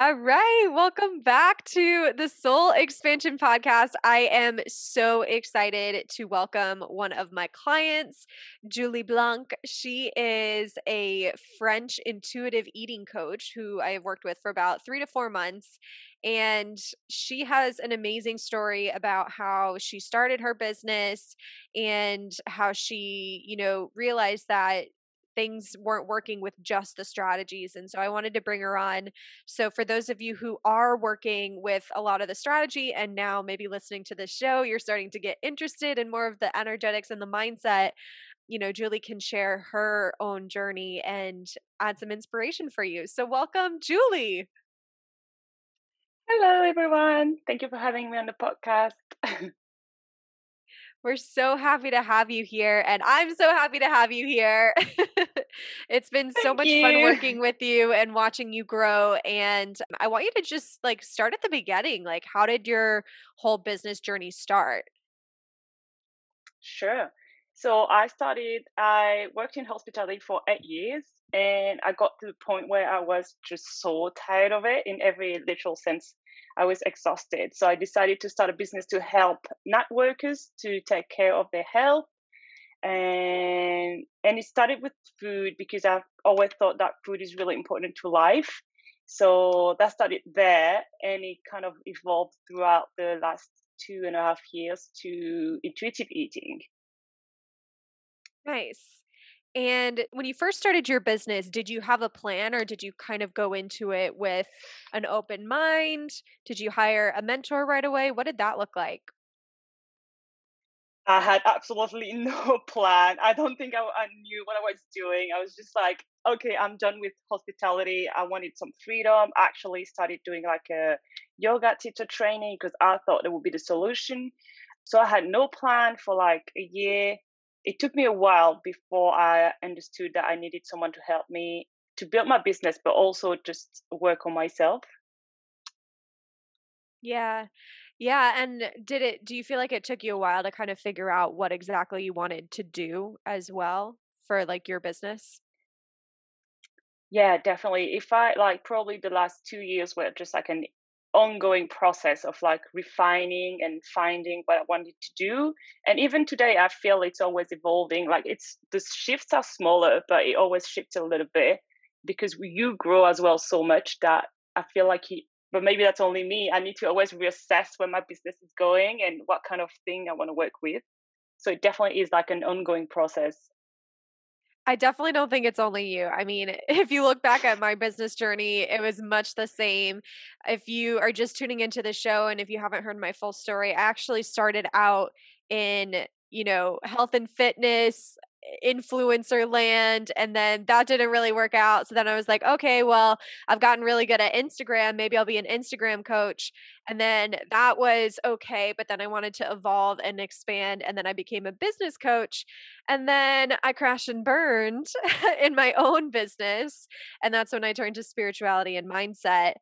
All right, welcome back to the Soul Expansion Podcast. I am so excited to welcome one of my clients, Julie Blanc. She is a French intuitive eating coach who I have worked with for about three to four months. And she has an amazing story about how she started her business and how she, you know, realized that things weren't working with just the strategies. And so I wanted to bring her on. So, for those of you who are working with a lot of the strategy and now maybe listening to this show, you're starting to get interested in more of the energetics and the mindset. You know, Julie can share her own journey and add some inspiration for you. So, welcome, Julie. Hello, everyone. Thank you for having me on the podcast. We're so happy to have you here, and I'm so happy to have you here. it's been so much you. fun working with you and watching you grow. And I want you to just like start at the beginning. Like, how did your whole business journey start? Sure. So I started, I worked in hospitality for eight years, and I got to the point where I was just so tired of it in every literal sense. I was exhausted. So I decided to start a business to help nut workers to take care of their health. And and it started with food because I've always thought that food is really important to life. So that started there and it kind of evolved throughout the last two and a half years to intuitive eating. Nice. And when you first started your business, did you have a plan or did you kind of go into it with an open mind? Did you hire a mentor right away? What did that look like? I had absolutely no plan. I don't think I, I knew what I was doing. I was just like, okay, I'm done with hospitality. I wanted some freedom. I actually started doing like a yoga teacher training because I thought that would be the solution. So I had no plan for like a year. It took me a while before I understood that I needed someone to help me to build my business, but also just work on myself. Yeah. Yeah, and did it do you feel like it took you a while to kind of figure out what exactly you wanted to do as well for like your business? Yeah, definitely. If I like probably the last two years were just like an ongoing process of like refining and finding what I wanted to do. And even today, I feel it's always evolving. Like it's the shifts are smaller, but it always shifts a little bit because you grow as well so much that I feel like he, but maybe that's only me. I need to always reassess where my business is going and what kind of thing I want to work with. So it definitely is like an ongoing process. I definitely don't think it's only you. I mean, if you look back at my business journey, it was much the same. If you are just tuning into the show and if you haven't heard my full story, I actually started out in, you know, health and fitness influencer land and then that didn't really work out so then i was like okay well i've gotten really good at instagram maybe i'll be an instagram coach and then that was okay but then i wanted to evolve and expand and then i became a business coach and then i crashed and burned in my own business and that's when i turned to spirituality and mindset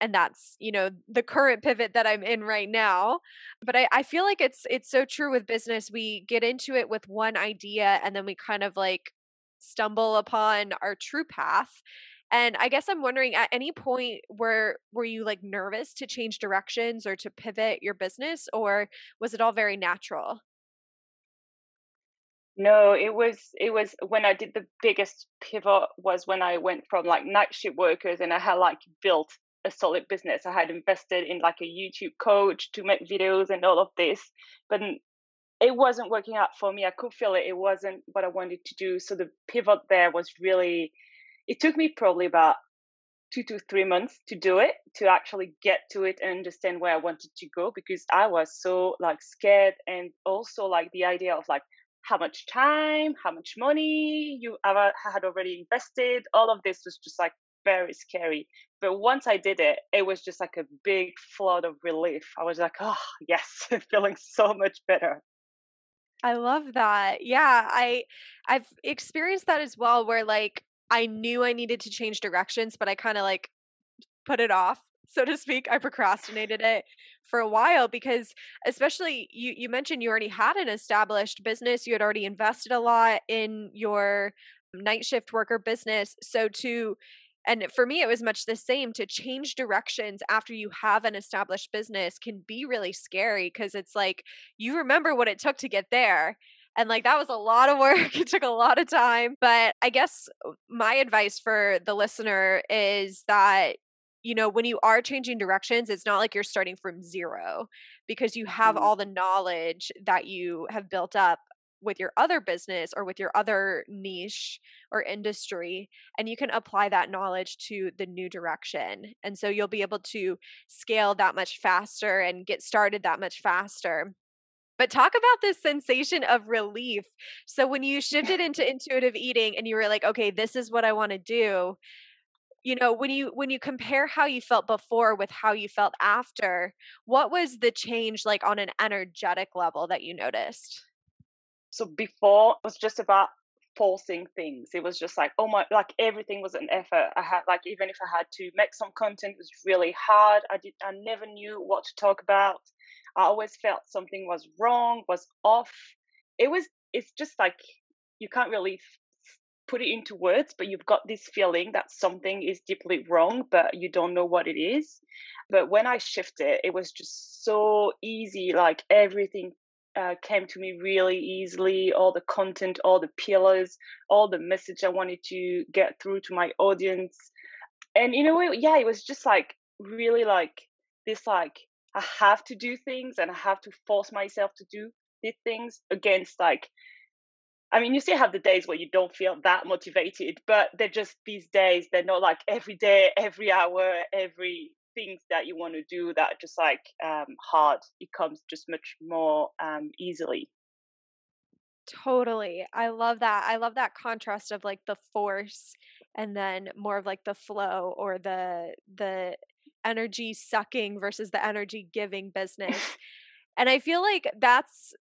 and that's you know the current pivot that i'm in right now but I, I feel like it's it's so true with business we get into it with one idea and then we kind of like stumble upon our true path And I guess I'm wondering at any point were were you like nervous to change directions or to pivot your business or was it all very natural? No, it was it was when I did the biggest pivot was when I went from like night shift workers and I had like built a solid business. I had invested in like a YouTube coach to make videos and all of this, but it wasn't working out for me. I could feel it. It wasn't what I wanted to do. So the pivot there was really. It took me probably about two to three months to do it to actually get to it and understand where I wanted to go because I was so like scared and also like the idea of like how much time, how much money you ever had already invested. All of this was just like very scary. But once I did it, it was just like a big flood of relief. I was like, oh, yes, feeling so much better. I love that. Yeah, I I've experienced that as well where like I knew I needed to change directions, but I kind of like put it off so to speak. I procrastinated it for a while because especially you you mentioned you already had an established business, you had already invested a lot in your night shift worker business. So to and for me it was much the same to change directions after you have an established business can be really scary because it's like you remember what it took to get there and like that was a lot of work it took a lot of time but i guess uh, my advice for the listener is that you know, when you are changing directions, it's not like you're starting from zero because you have mm-hmm. all the knowledge that you have built up with your other business or with your other niche or industry and you can apply that knowledge to the new direction and so you'll be able to scale that much faster and get started that much faster. But talk about this sensation of relief. So when you shifted into intuitive eating and you were like okay this is what i want to do you know when you when you compare how you felt before with how you felt after what was the change like on an energetic level that you noticed so before it was just about forcing things it was just like oh my like everything was an effort i had like even if i had to make some content it was really hard i did i never knew what to talk about i always felt something was wrong was off it was it's just like you can't really put it into words, but you've got this feeling that something is deeply wrong, but you don't know what it is. But when I shifted, it was just so easy. Like everything uh, came to me really easily. All the content, all the pillars, all the message I wanted to get through to my audience. And in a way, yeah, it was just like really like this like I have to do things and I have to force myself to do these things against like I mean, you still have the days where you don't feel that motivated, but they're just these days, they're not like every day, every hour, every things that you want to do that are just like um, hard. It comes just much more um, easily. Totally. I love that. I love that contrast of like the force and then more of like the flow or the the energy sucking versus the energy giving business. and I feel like that's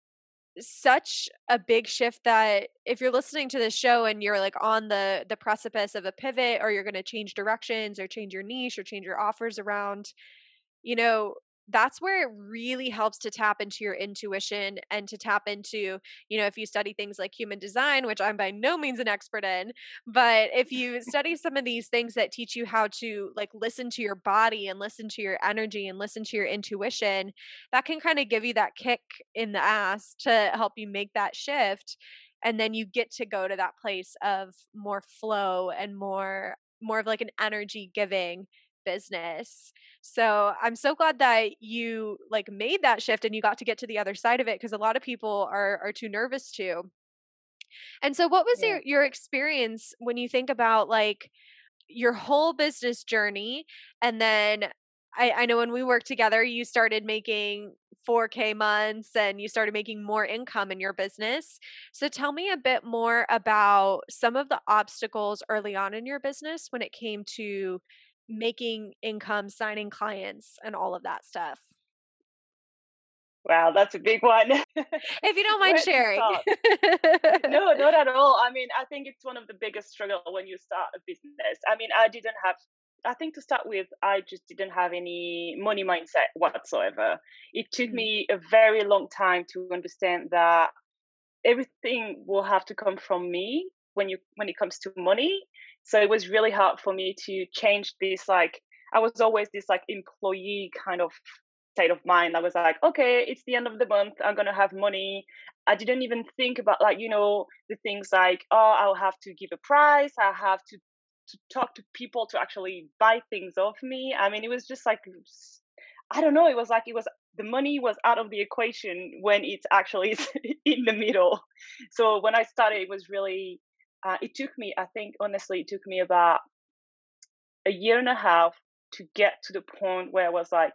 such a big shift that if you're listening to this show and you're like on the the precipice of a pivot or you're going to change directions or change your niche or change your offers around you know that's where it really helps to tap into your intuition and to tap into, you know, if you study things like human design, which I'm by no means an expert in, but if you study some of these things that teach you how to like listen to your body and listen to your energy and listen to your intuition, that can kind of give you that kick in the ass to help you make that shift. And then you get to go to that place of more flow and more more of like an energy giving business. So I'm so glad that you like made that shift and you got to get to the other side of it because a lot of people are are too nervous to. And so what was yeah. your your experience when you think about like your whole business journey and then I, I know when we worked together you started making 4k months and you started making more income in your business so tell me a bit more about some of the obstacles early on in your business when it came to making income, signing clients, and all of that stuff? Wow, that's a big one. if you don't mind sharing. no, not at all. I mean, I think it's one of the biggest struggle when you start a business. I mean, I didn't have I think to start with, I just didn't have any money mindset whatsoever. It took mm-hmm. me a very long time to understand that everything will have to come from me when you when it comes to money. So it was really hard for me to change this. Like I was always this like employee kind of state of mind. I was like, okay, it's the end of the month. I'm gonna have money. I didn't even think about like you know the things like oh I'll have to give a price. I have to to talk to people to actually buy things off me. I mean, it was just like I don't know. It was like it was the money was out of the equation when it's actually is in the middle. So when I started, it was really. Uh, it took me, I think, honestly, it took me about a year and a half to get to the point where I was like,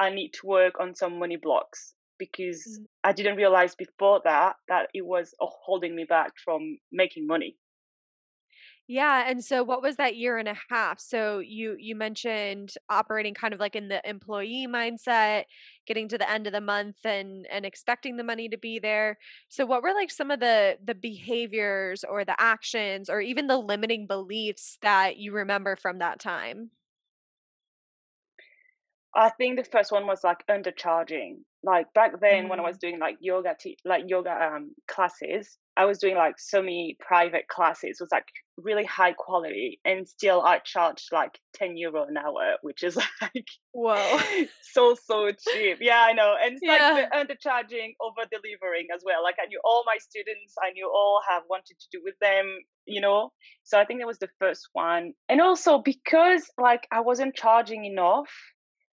I need to work on some money blocks because mm. I didn't realize before that that it was holding me back from making money. Yeah, and so what was that year and a half? So you you mentioned operating kind of like in the employee mindset, getting to the end of the month and and expecting the money to be there. So what were like some of the the behaviors or the actions or even the limiting beliefs that you remember from that time? I think the first one was like undercharging. Like back then, mm. when I was mm. doing like yoga, te- like yoga um, classes, I was doing like so many private classes. It was like really high quality, and still I charged like ten euro an hour, which is like wow so so cheap. Yeah, I know, and it's yeah. like the undercharging, over delivering as well. Like I knew all my students, I knew all have wanted to do with them, you know. So I think that was the first one, and also because like I wasn't charging enough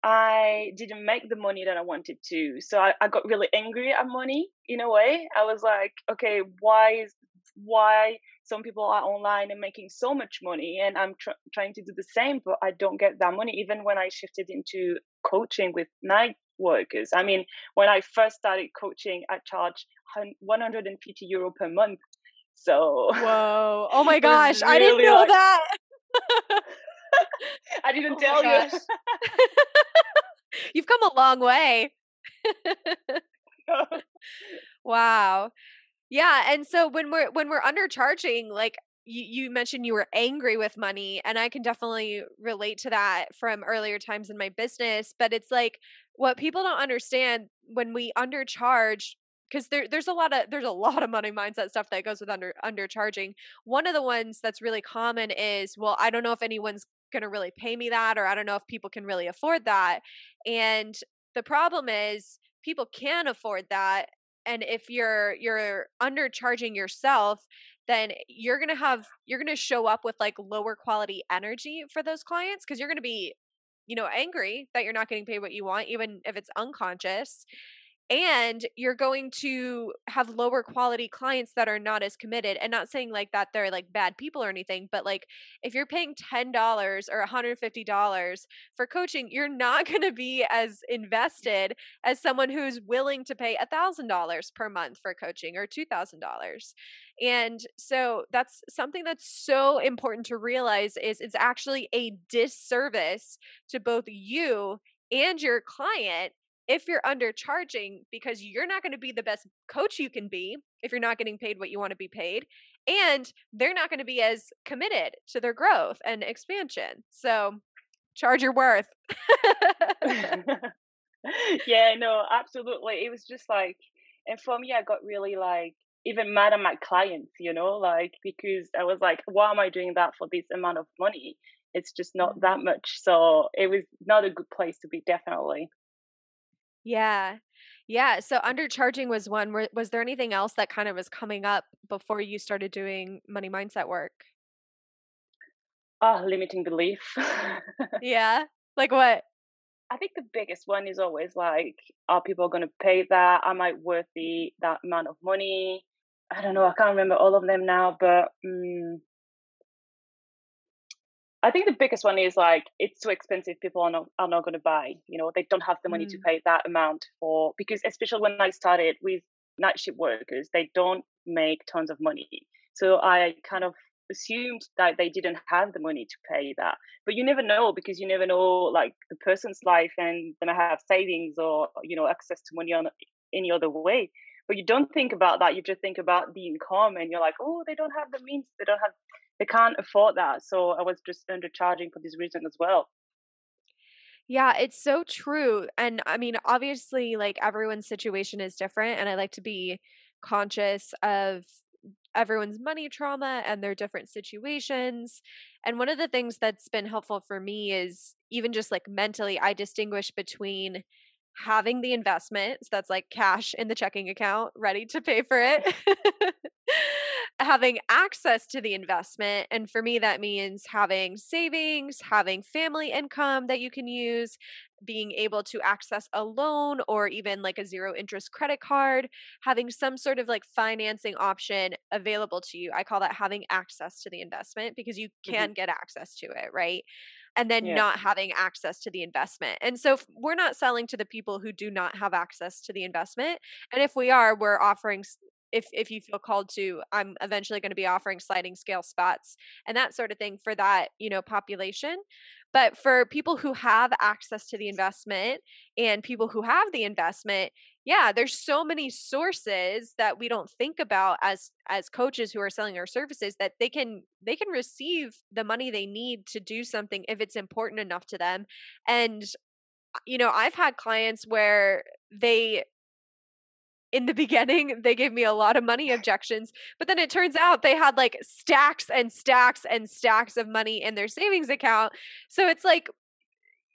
I didn't make the money that I wanted to. So I, I got really angry at money in a way. I was like, okay, why is why some people are online and making so much money and I'm tr- trying to do the same, but I don't get that money. Even when I shifted into coaching with night workers. I mean, when I first started coaching, I charged 150 euro per month. So whoa, oh my gosh, really I didn't know like, that. I didn't oh tell you. You've come a long way. wow. Yeah, and so when we're when we're undercharging, like you, you mentioned you were angry with money and i can definitely relate to that from earlier times in my business but it's like what people don't understand when we undercharge because there, there's a lot of there's a lot of money mindset stuff that goes with under undercharging one of the ones that's really common is well i don't know if anyone's going to really pay me that or I don't know if people can really afford that. And the problem is people can afford that and if you're you're undercharging yourself then you're going to have you're going to show up with like lower quality energy for those clients because you're going to be you know angry that you're not getting paid what you want even if it's unconscious and you're going to have lower quality clients that are not as committed and not saying like that they're like bad people or anything but like if you're paying $10 or $150 for coaching you're not going to be as invested as someone who's willing to pay $1000 per month for coaching or $2000 and so that's something that's so important to realize is it's actually a disservice to both you and your client if you're undercharging because you're not going to be the best coach you can be if you're not getting paid what you want to be paid and they're not going to be as committed to their growth and expansion so charge your worth. Yeah no absolutely it was just like and for me i got really like even mad at my clients you know like because i was like why am i doing that for this amount of money? It's just not that mm-hmm. much so it was not a good place to be definitely yeah. Yeah. So undercharging was one. Was there anything else that kind of was coming up before you started doing money mindset work? Oh, limiting belief. yeah. Like what? I think the biggest one is always like, are people going to pay that? Am I worthy that amount of money? I don't know. I can't remember all of them now, but um, I think the biggest one is like it's too expensive. People are not are not going to buy. You know, they don't have the money mm. to pay that amount for because especially when I started with night shift workers, they don't make tons of money. So I kind of assumed that they didn't have the money to pay that. But you never know because you never know like the person's life and they might have savings or you know access to money on any other way. But you don't think about that. You just think about the income and you're like, oh, they don't have the means. They don't have they can't afford that. So I was just undercharging for this reason as well. Yeah, it's so true. And I mean, obviously, like everyone's situation is different. And I like to be conscious of everyone's money trauma and their different situations. And one of the things that's been helpful for me is even just like mentally, I distinguish between having the investment so that's like cash in the checking account ready to pay for it having access to the investment and for me that means having savings having family income that you can use being able to access a loan or even like a zero interest credit card having some sort of like financing option available to you i call that having access to the investment because you can mm-hmm. get access to it right and then yeah. not having access to the investment. And so we're not selling to the people who do not have access to the investment. And if we are, we're offering if if you feel called to i'm eventually going to be offering sliding scale spots and that sort of thing for that you know population. But for people who have access to the investment and people who have the investment yeah there's so many sources that we don't think about as as coaches who are selling our services that they can they can receive the money they need to do something if it's important enough to them. And you know i've had clients where they in the beginning they gave me a lot of money objections but then it turns out they had like stacks and stacks and stacks of money in their savings account. So it's like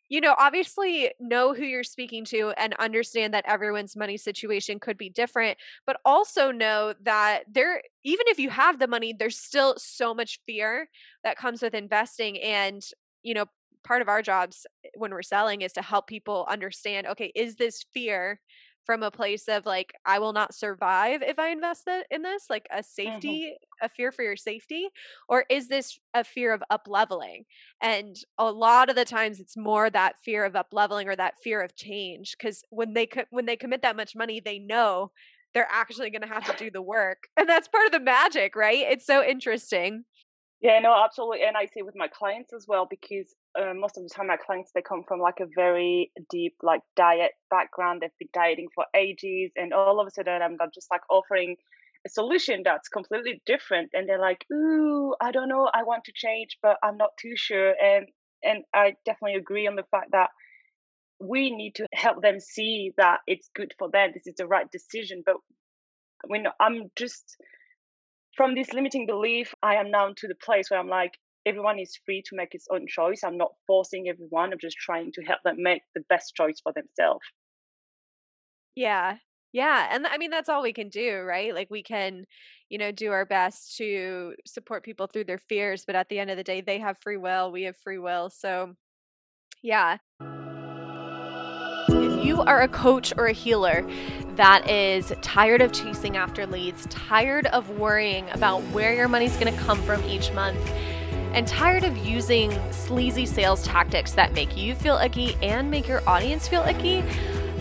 you know obviously know who you're speaking to and understand that everyone's money situation could be different but also know that there even if you have the money there's still so much fear that comes with investing and you know part of our jobs when we're selling is to help people understand okay is this fear from a place of like I will not survive if I invest in this, like a mm-hmm. safety, mm-hmm. a fear for your safety, or is this a fear of up leveling? And a lot of the times it's more that fear of up leveling or that fear of change because when they co- when they commit that much money, they know they're actually going to have to do the work, and that's part of the magic, right? It's so interesting. Yeah, no, absolutely. And I see with my clients as well because uh, most of the time my clients they come from like a very deep like diet background. They've been dieting for ages, and all of a sudden I'm just like offering a solution that's completely different, and they're like, "Ooh, I don't know, I want to change, but I'm not too sure." And and I definitely agree on the fact that we need to help them see that it's good for them. This is the right decision. But when I'm just from this limiting belief, I am now to the place where I'm like, everyone is free to make its own choice. I'm not forcing everyone. I'm just trying to help them make the best choice for themselves. Yeah. Yeah. And I mean, that's all we can do, right? Like, we can, you know, do our best to support people through their fears. But at the end of the day, they have free will. We have free will. So, yeah. If you are a coach or a healer, that is tired of chasing after leads, tired of worrying about where your money's going to come from each month, and tired of using sleazy sales tactics that make you feel icky and make your audience feel icky,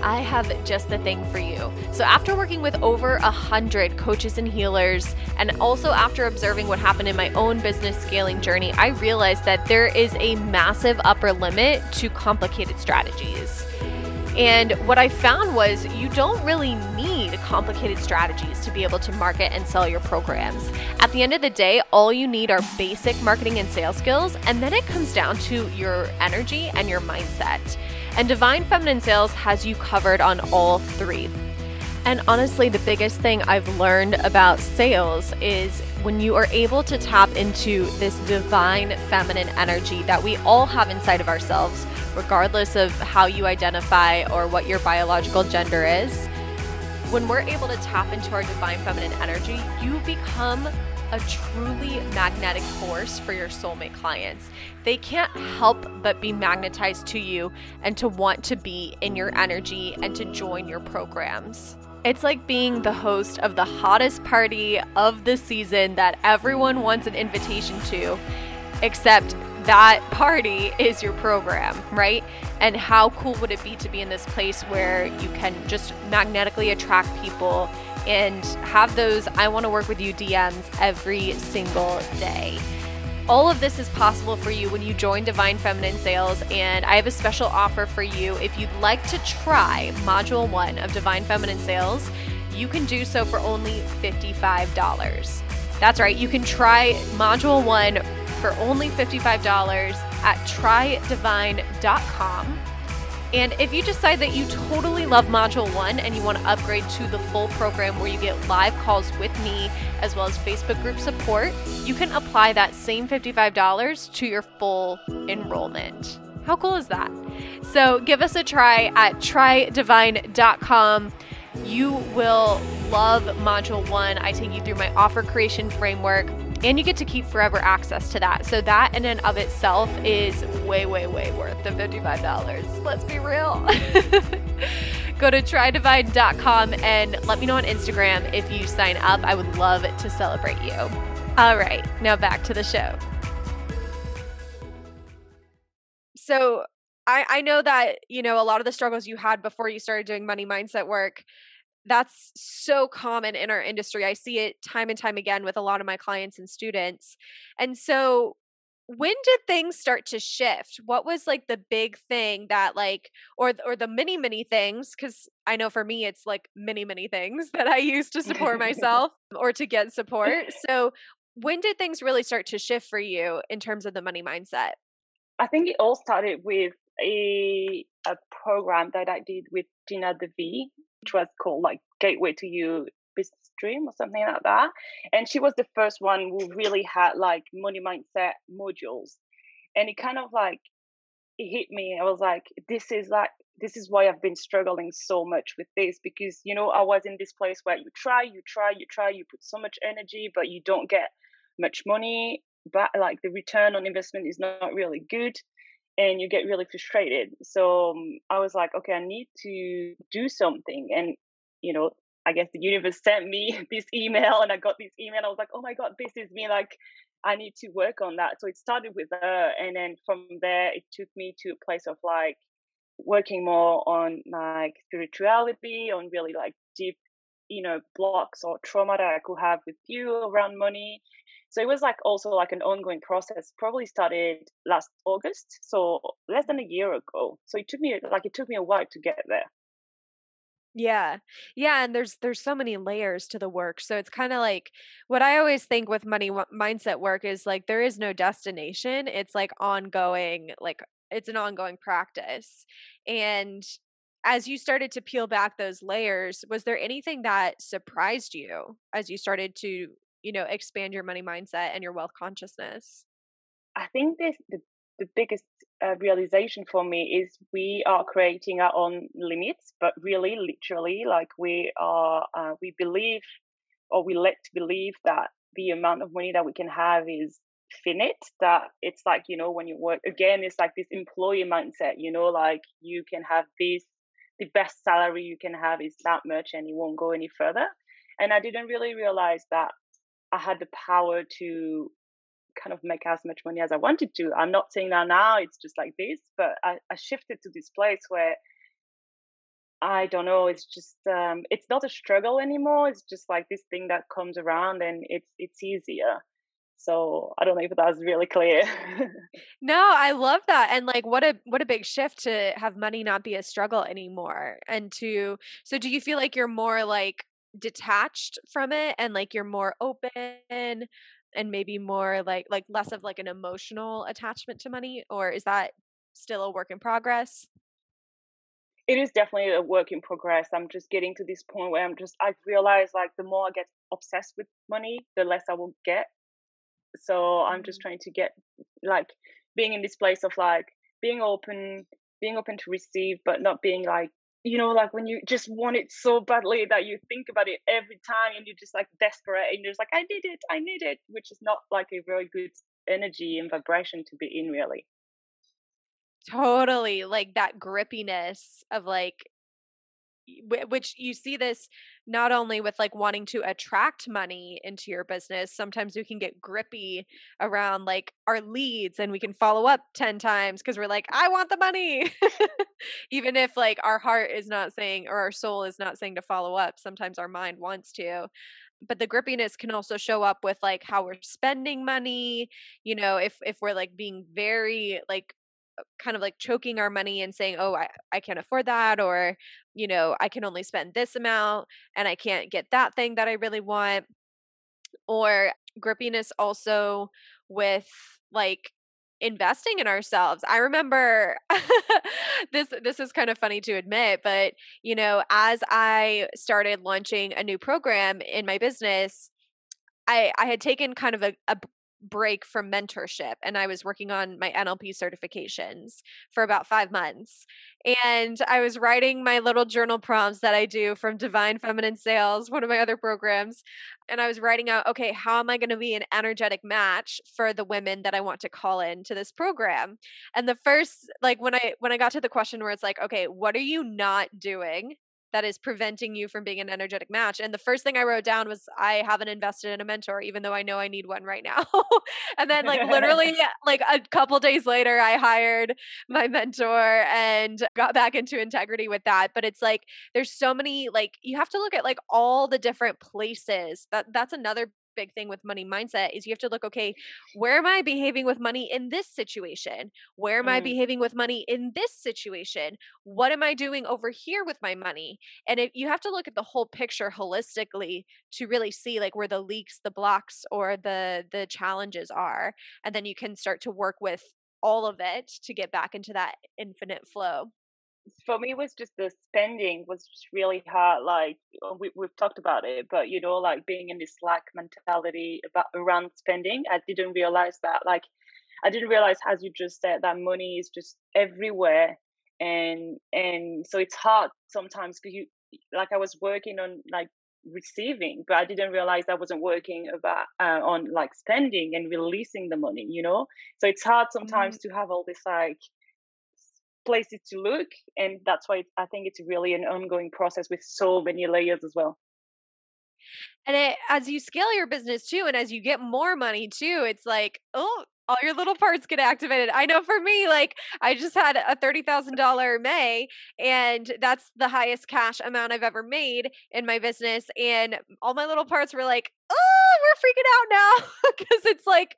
I have just the thing for you. So, after working with over a hundred coaches and healers, and also after observing what happened in my own business scaling journey, I realized that there is a massive upper limit to complicated strategies. And what I found was you don't really need complicated strategies to be able to market and sell your programs. At the end of the day, all you need are basic marketing and sales skills, and then it comes down to your energy and your mindset. And Divine Feminine Sales has you covered on all three. And honestly, the biggest thing I've learned about sales is when you are able to tap into this divine feminine energy that we all have inside of ourselves regardless of how you identify or what your biological gender is. When we're able to tap into our divine feminine energy, you become a truly magnetic force for your soulmate clients. They can't help but be magnetized to you and to want to be in your energy and to join your programs. It's like being the host of the hottest party of the season that everyone wants an invitation to, except that party is your program, right? And how cool would it be to be in this place where you can just magnetically attract people and have those I want to work with you DMs every single day? All of this is possible for you when you join Divine Feminine Sales, and I have a special offer for you. If you'd like to try Module 1 of Divine Feminine Sales, you can do so for only $55. That's right, you can try Module 1 for only $55 at trydivine.com. And if you decide that you totally love Module 1 and you want to upgrade to the full program where you get live calls with me as well as Facebook group support, you can apply that same $55 to your full enrollment. How cool is that? So give us a try at trydivine.com. You will love Module 1. I take you through my offer creation framework and you get to keep forever access to that. So that in and of itself is way, way, way worth the $55. Let's be real. Go to trydivine.com and let me know on Instagram if you sign up. I would love to celebrate you. All right, now back to the show. So I, I know that, you know, a lot of the struggles you had before you started doing money mindset work that's so common in our industry. I see it time and time again with a lot of my clients and students. And so when did things start to shift what was like the big thing that like or or the many many things cuz i know for me it's like many many things that i use to support myself or to get support so when did things really start to shift for you in terms of the money mindset i think it all started with a a program that i did with Gina DeVee which was called like Gateway to You Business Dream or something like that. And she was the first one who really had like money mindset modules. And it kind of like it hit me. I was like, this is like this is why I've been struggling so much with this because you know I was in this place where you try, you try, you try, you put so much energy, but you don't get much money. But like the return on investment is not really good and you get really frustrated. So um, I was like, okay, I need to do something. And, you know, I guess the universe sent me this email and I got this email. I was like, oh my God, this is me. Like, I need to work on that. So it started with her. And then from there, it took me to a place of like working more on like spirituality, on really like deep, you know, blocks or trauma that I could have with you around money so it was like also like an ongoing process. Probably started last August, so less than a year ago. So it took me like it took me a while to get there. Yeah. Yeah, and there's there's so many layers to the work. So it's kind of like what I always think with money mindset work is like there is no destination. It's like ongoing like it's an ongoing practice. And as you started to peel back those layers, was there anything that surprised you as you started to you know expand your money mindset and your wealth consciousness? I think this the, the biggest uh, realization for me is we are creating our own limits but really literally like we are uh, we believe or we let to believe that the amount of money that we can have is finite that it's like you know when you work again it's like this employee mindset you know like you can have this the best salary you can have is that much and it won't go any further. And i didn't really realize that I had the power to kind of make as much money as I wanted to. I'm not saying that now it's just like this, but I, I shifted to this place where I don't know, it's just um it's not a struggle anymore. It's just like this thing that comes around and it's it's easier. So I don't know if that was really clear. no, I love that. And like what a what a big shift to have money not be a struggle anymore. And to so do you feel like you're more like detached from it and like you're more open and maybe more like like less of like an emotional attachment to money or is that still a work in progress? It is definitely a work in progress. I'm just getting to this point where i'm just i've realized like the more i get obsessed with money the less i will get. So i'm just mm-hmm. trying to get like being in this place of like being open being open to receive but not being like you know, like when you just want it so badly that you think about it every time and you're just like desperate and you're just like, I need it, I need it, which is not like a very good energy and vibration to be in, really. Totally. Like that grippiness of like, which you see this not only with like wanting to attract money into your business sometimes we can get grippy around like our leads and we can follow up 10 times because we're like i want the money. Even if like our heart is not saying or our soul is not saying to follow up sometimes our mind wants to. But the grippiness can also show up with like how we're spending money you know if if we're like being very like kind of like choking our money and saying, oh, I, I can't afford that, or, you know, I can only spend this amount and I can't get that thing that I really want. Or grippiness also with like investing in ourselves. I remember this this is kind of funny to admit, but you know, as I started launching a new program in my business, I I had taken kind of a, a break from mentorship and I was working on my NLP certifications for about 5 months. And I was writing my little journal prompts that I do from Divine Feminine Sales, one of my other programs, and I was writing out, okay, how am I going to be an energetic match for the women that I want to call in to this program? And the first like when I when I got to the question where it's like, okay, what are you not doing that is preventing you from being an energetic match. And the first thing I wrote down was I haven't invested in a mentor, even though I know I need one right now. and then like literally like a couple days later, I hired my mentor and got back into integrity with that. But it's like there's so many like you have to look at like all the different places. That that's another big thing with money mindset is you have to look okay where am i behaving with money in this situation? Where am mm. i behaving with money in this situation? What am i doing over here with my money? And if you have to look at the whole picture holistically to really see like where the leaks the blocks or the the challenges are and then you can start to work with all of it to get back into that infinite flow for me it was just the spending was just really hard like uh, we, we've talked about it but you know like being in this slack mentality about around spending i didn't realize that like i didn't realize as you just said that money is just everywhere and and so it's hard sometimes because you like i was working on like receiving but i didn't realize i wasn't working about uh, on like spending and releasing the money you know so it's hard sometimes mm-hmm. to have all this like places to look and that's why i think it's really an ongoing process with so many layers as well and it, as you scale your business too and as you get more money too it's like oh all your little parts get activated. I know for me, like I just had a $30,000 May and that's the highest cash amount I've ever made in my business. And all my little parts were like, oh, we're freaking out now because it's like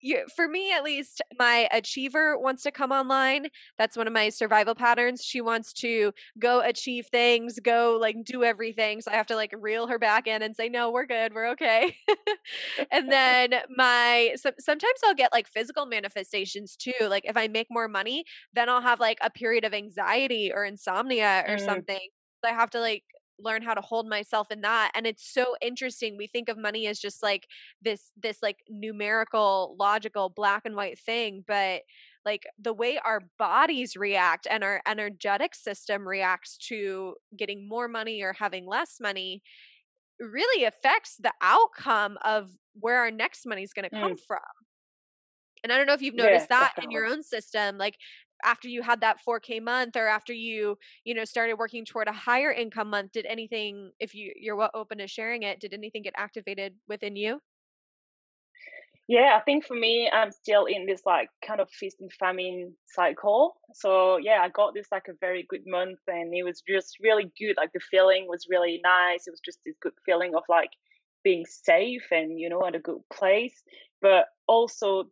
you, for me at least my achiever wants to come online that's one of my survival patterns she wants to go achieve things go like do everything so i have to like reel her back in and say no we're good we're okay and then my so, sometimes i'll get like physical manifestations too like if i make more money then i'll have like a period of anxiety or insomnia or mm. something I have to like learn how to hold myself in that and it's so interesting we think of money as just like this this like numerical logical black and white thing but like the way our bodies react and our energetic system reacts to getting more money or having less money really affects the outcome of where our next money is going to come mm. from and I don't know if you've noticed yeah, that definitely. in your own system. Like after you had that 4k month or after you you know started working toward a higher income month did anything if you you're open to sharing it did anything get activated within you? Yeah i think for me i'm still in this like kind of feast and famine cycle. So yeah i got this like a very good month and it was just really good like the feeling was really nice. It was just this good feeling of like being safe and you know at a good place. But also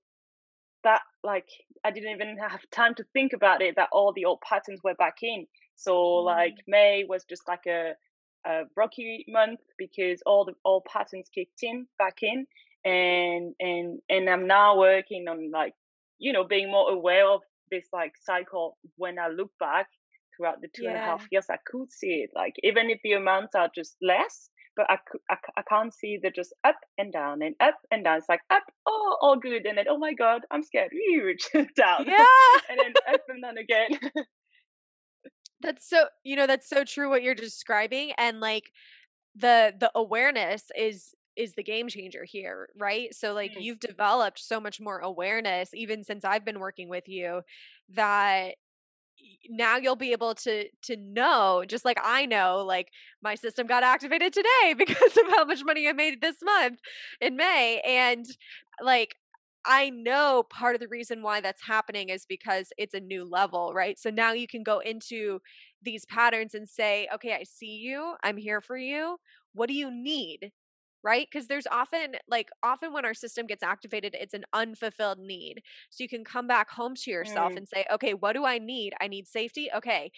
that like I didn't even have time to think about it that all the old patterns were back in. So mm. like May was just like a, a rocky month because all the old patterns kicked in back in and and and I'm now working on like you know being more aware of this like cycle when I look back throughout the two yeah. and a half years I could see it like even if the amounts are just less but I, I, I can't see they're just up and down and up and down. It's like up, oh, all good, and then oh my god, I'm scared, huge down, yeah, and then up and down again. that's so you know that's so true what you're describing, and like the the awareness is is the game changer here, right? So like mm. you've developed so much more awareness even since I've been working with you that now you'll be able to to know just like i know like my system got activated today because of how much money i made this month in may and like I know part of the reason why that's happening is because it's a new level, right? So now you can go into these patterns and say, okay, I see you. I'm here for you. What do you need? Right? Because there's often, like, often when our system gets activated, it's an unfulfilled need. So you can come back home to yourself mm. and say, okay, what do I need? I need safety. Okay.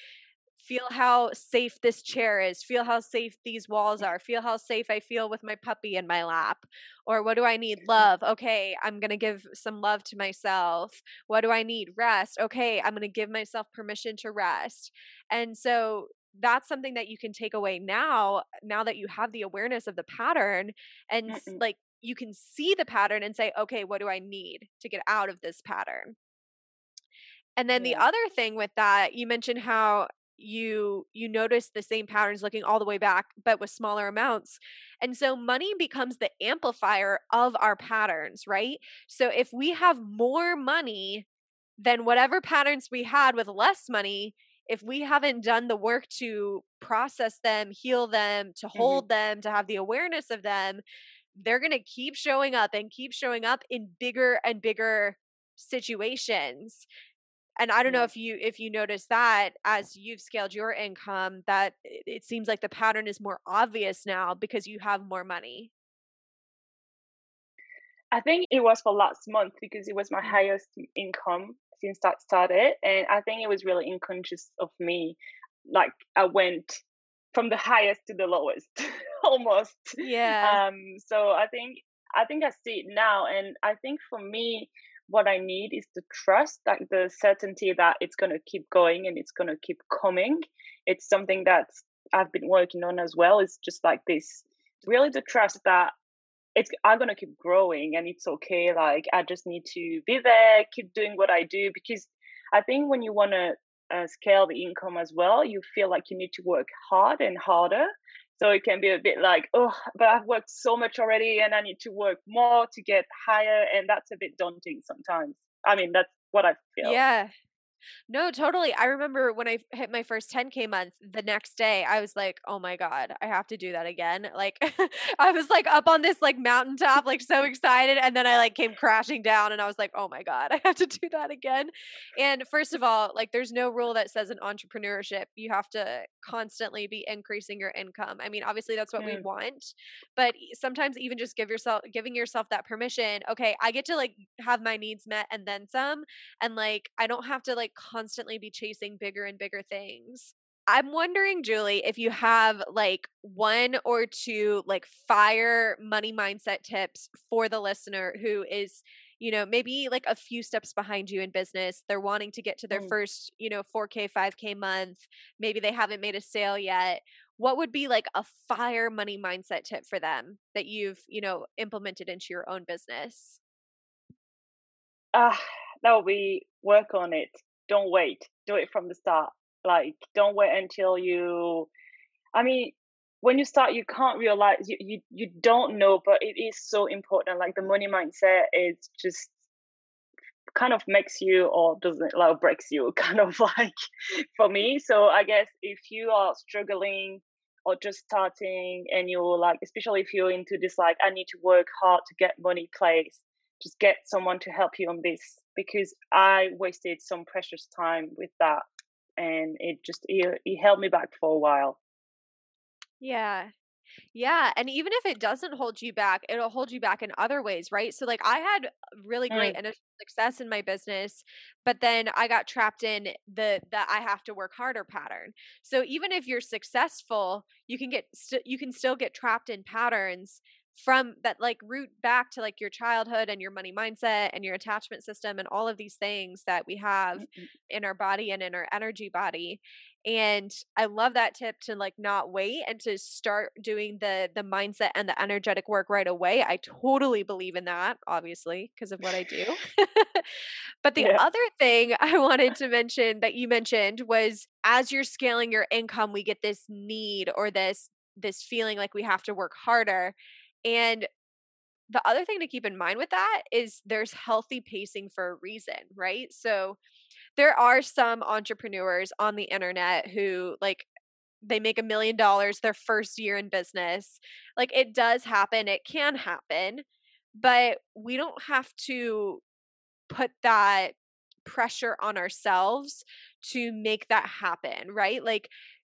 feel how safe this chair is feel how safe these walls are feel how safe i feel with my puppy in my lap or what do i need love okay i'm going to give some love to myself what do i need rest okay i'm going to give myself permission to rest and so that's something that you can take away now now that you have the awareness of the pattern and Mm-mm. like you can see the pattern and say okay what do i need to get out of this pattern and then yeah. the other thing with that you mentioned how you you notice the same patterns looking all the way back but with smaller amounts and so money becomes the amplifier of our patterns right so if we have more money than whatever patterns we had with less money if we haven't done the work to process them heal them to mm-hmm. hold mm-hmm. them to have the awareness of them they're going to keep showing up and keep showing up in bigger and bigger situations and i don't know if you if you notice that as you've scaled your income that it seems like the pattern is more obvious now because you have more money i think it was for last month because it was my mm. highest income since that started and i think it was really unconscious of me like i went from the highest to the lowest almost yeah um so i think i think i see it now and i think for me what I need is the trust, like the certainty that it's going to keep going and it's going to keep coming. It's something that I've been working on as well. It's just like this really the trust that it's I'm gonna keep growing and it's okay. Like I just need to be there, keep doing what I do because I think when you want to uh, scale the income as well, you feel like you need to work hard and harder so it can be a bit like, oh, but I've worked so much already and I need to work more to get higher. And that's a bit daunting sometimes. I mean, that's what I feel. Yeah. No, totally. I remember when I hit my first 10K month, the next day I was like, oh my God, I have to do that again. Like, I was like up on this like mountaintop, like so excited. And then I like came crashing down and I was like, oh my God, I have to do that again. And first of all, like, there's no rule that says in entrepreneurship you have to constantly be increasing your income. I mean, obviously that's what mm. we want, but sometimes even just give yourself, giving yourself that permission. Okay, I get to like have my needs met and then some. And like, I don't have to like, constantly be chasing bigger and bigger things. I'm wondering, Julie, if you have like one or two like fire money mindset tips for the listener who is, you know, maybe like a few steps behind you in business. They're wanting to get to their mm. first, you know, 4K, 5K month. Maybe they haven't made a sale yet. What would be like a fire money mindset tip for them that you've, you know, implemented into your own business? Ah, uh, would be work on it don't wait. Do it from the start. Like, don't wait until you. I mean, when you start, you can't realize you, you you don't know, but it is so important. Like the money mindset is just kind of makes you or doesn't like breaks you kind of like for me so i guess if you are struggling or just starting and you're like especially if you're into this like i need to work hard to get money place just get someone to help you on this because I wasted some precious time with that and it just it, it held me back for a while. Yeah. Yeah, and even if it doesn't hold you back, it'll hold you back in other ways, right? So like I had really great mm. success in my business, but then I got trapped in the the I have to work harder pattern. So even if you're successful, you can get st- you can still get trapped in patterns from that like root back to like your childhood and your money mindset and your attachment system and all of these things that we have mm-hmm. in our body and in our energy body and i love that tip to like not wait and to start doing the the mindset and the energetic work right away i totally believe in that obviously because of what i do but the yeah. other thing i wanted to mention that you mentioned was as you're scaling your income we get this need or this this feeling like we have to work harder and the other thing to keep in mind with that is there's healthy pacing for a reason, right? So there are some entrepreneurs on the internet who like they make a million dollars their first year in business. Like it does happen, it can happen, but we don't have to put that pressure on ourselves to make that happen, right? Like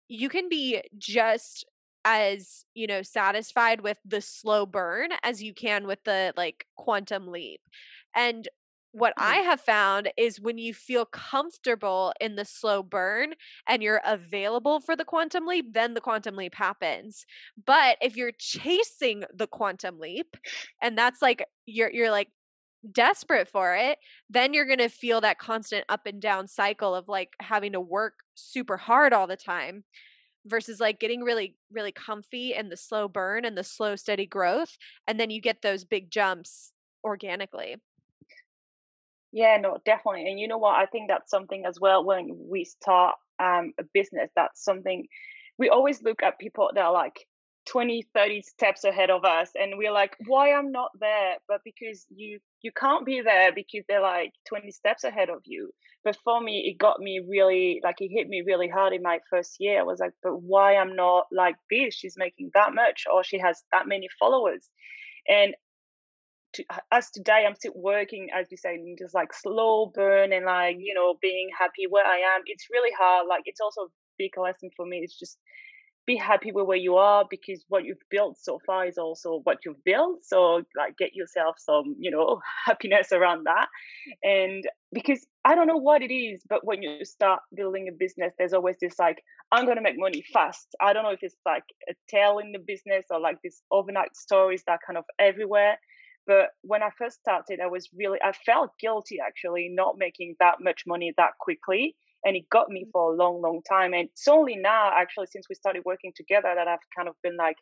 you can be just as you know satisfied with the slow burn as you can with the like quantum leap and what mm-hmm. I have found is when you feel comfortable in the slow burn and you're available for the quantum leap, then the quantum leap happens. But if you're chasing the quantum leap and that's like you're you're like desperate for it, then you're going to feel that constant up and down cycle of like having to work super hard all the time versus like getting really really comfy and the slow burn and the slow steady growth and then you get those big jumps organically. Yeah, no, definitely. And you know what? I think that's something as well when we start um, a business, that's something we always look at people that are like 20 30 steps ahead of us and we're like why i'm not there? But because you you can't be there because they're like 20 steps ahead of you. But for me it got me really like it hit me really hard in my first year. I was like but why i'm not like this? She's making that much or she has that many followers. And to, uh, as today i'm still working as you say just like slow burn and like you know being happy where i am. It's really hard like it's also a big lesson for me. It's just be happy with where you are because what you've built so far is also what you've built. So like get yourself some you know happiness around that. And because i don't know what it is but when you start building a business there's always this like i'm going to make money fast. I don't know if it's like a tale in the business or like this overnight stories that kind of everywhere but when i first started i was really i felt guilty actually not making that much money that quickly and it got me for a long long time. And it's only now actually since we started working together that i've kind of been like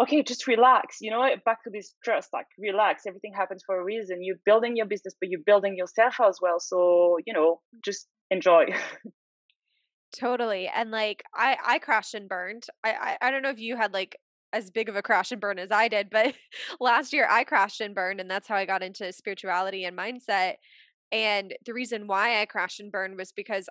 okay just relax you know eh, back to this trust like relax everything happens for a reason. You're building your business but you're building yourself as well. So you know just enjoy. Totally and like i i crashed and burned. I, I i don't know if you had like as big of a crash and burn as i did but last year i crashed and burned and that's how i got into spirituality and mindset and the reason why I crashed and burned was because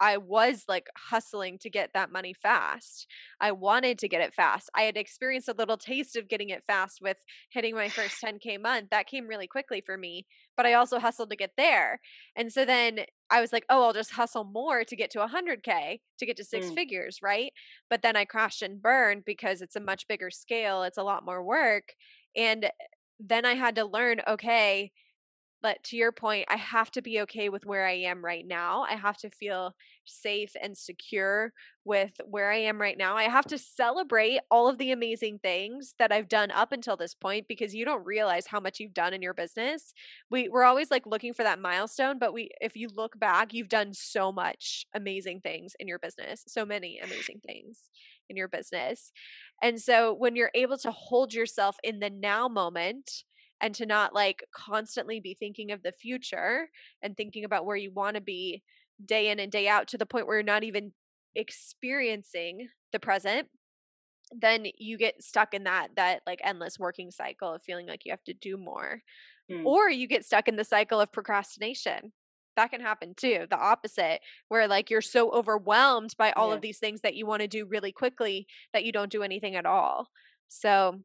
I was like hustling to get that money fast. I wanted to get it fast. I had experienced a little taste of getting it fast with hitting my first 10K month. That came really quickly for me, but I also hustled to get there. And so then I was like, oh, I'll just hustle more to get to 100K to get to six mm. figures, right? But then I crashed and burned because it's a much bigger scale, it's a lot more work. And then I had to learn okay, but to your point, I have to be okay with where I am right now. I have to feel safe and secure with where I am right now. I have to celebrate all of the amazing things that I've done up until this point because you don't realize how much you've done in your business. We we're always like looking for that milestone, but we if you look back, you've done so much amazing things in your business. So many amazing things in your business. And so when you're able to hold yourself in the now moment, and to not like constantly be thinking of the future and thinking about where you want to be day in and day out to the point where you're not even experiencing the present then you get stuck in that that like endless working cycle of feeling like you have to do more mm. or you get stuck in the cycle of procrastination that can happen too the opposite where like you're so overwhelmed by all yeah. of these things that you want to do really quickly that you don't do anything at all so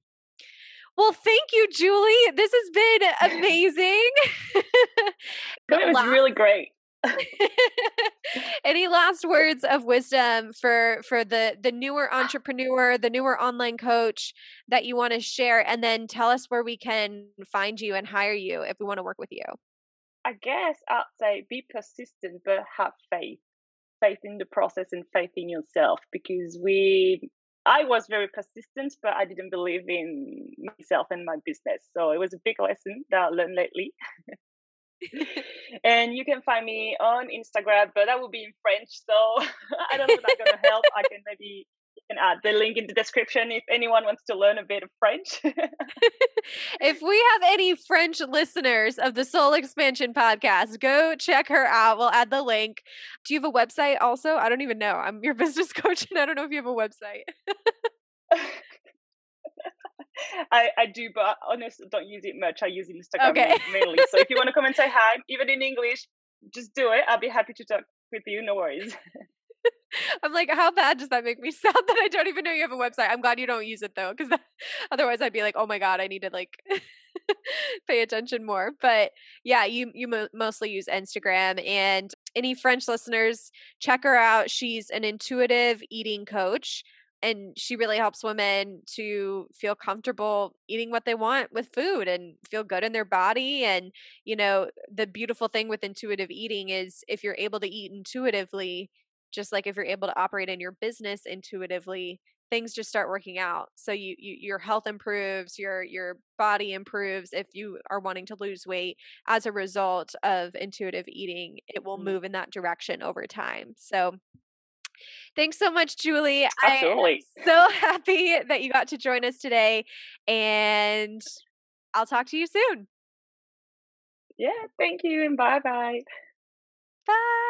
well, thank you, Julie. This has been amazing. it was really great. Any last words of wisdom for for the the newer entrepreneur, the newer online coach that you want to share and then tell us where we can find you and hire you if we want to work with you. I guess I'd say be persistent but have faith. Faith in the process and faith in yourself because we I was very persistent, but I didn't believe in myself and my business. So it was a big lesson that I learned lately. and you can find me on Instagram, but that will be in French. So I don't know if that's going to help. I can maybe add the link in the description if anyone wants to learn a bit of French. if we have any French listeners of the Soul Expansion podcast, go check her out. We'll add the link. Do you have a website also? I don't even know. I'm your business coach and I don't know if you have a website. I, I do, but honestly, don't use it much. I use Instagram okay. mainly. So if you want to come and say hi, even in English, just do it. I'll be happy to talk with you. No worries. I'm like, how bad does that make me sound that I don't even know you have a website? I'm glad you don't use it though, because otherwise I'd be like, oh my god, I need to like pay attention more. But yeah, you you mo- mostly use Instagram, and any French listeners, check her out. She's an intuitive eating coach and she really helps women to feel comfortable eating what they want with food and feel good in their body and you know the beautiful thing with intuitive eating is if you're able to eat intuitively just like if you're able to operate in your business intuitively things just start working out so you, you your health improves your your body improves if you are wanting to lose weight as a result of intuitive eating it will mm-hmm. move in that direction over time so Thanks so much, Julie. Absolutely. I'm so happy that you got to join us today. And I'll talk to you soon. Yeah, thank you and bye bye bye.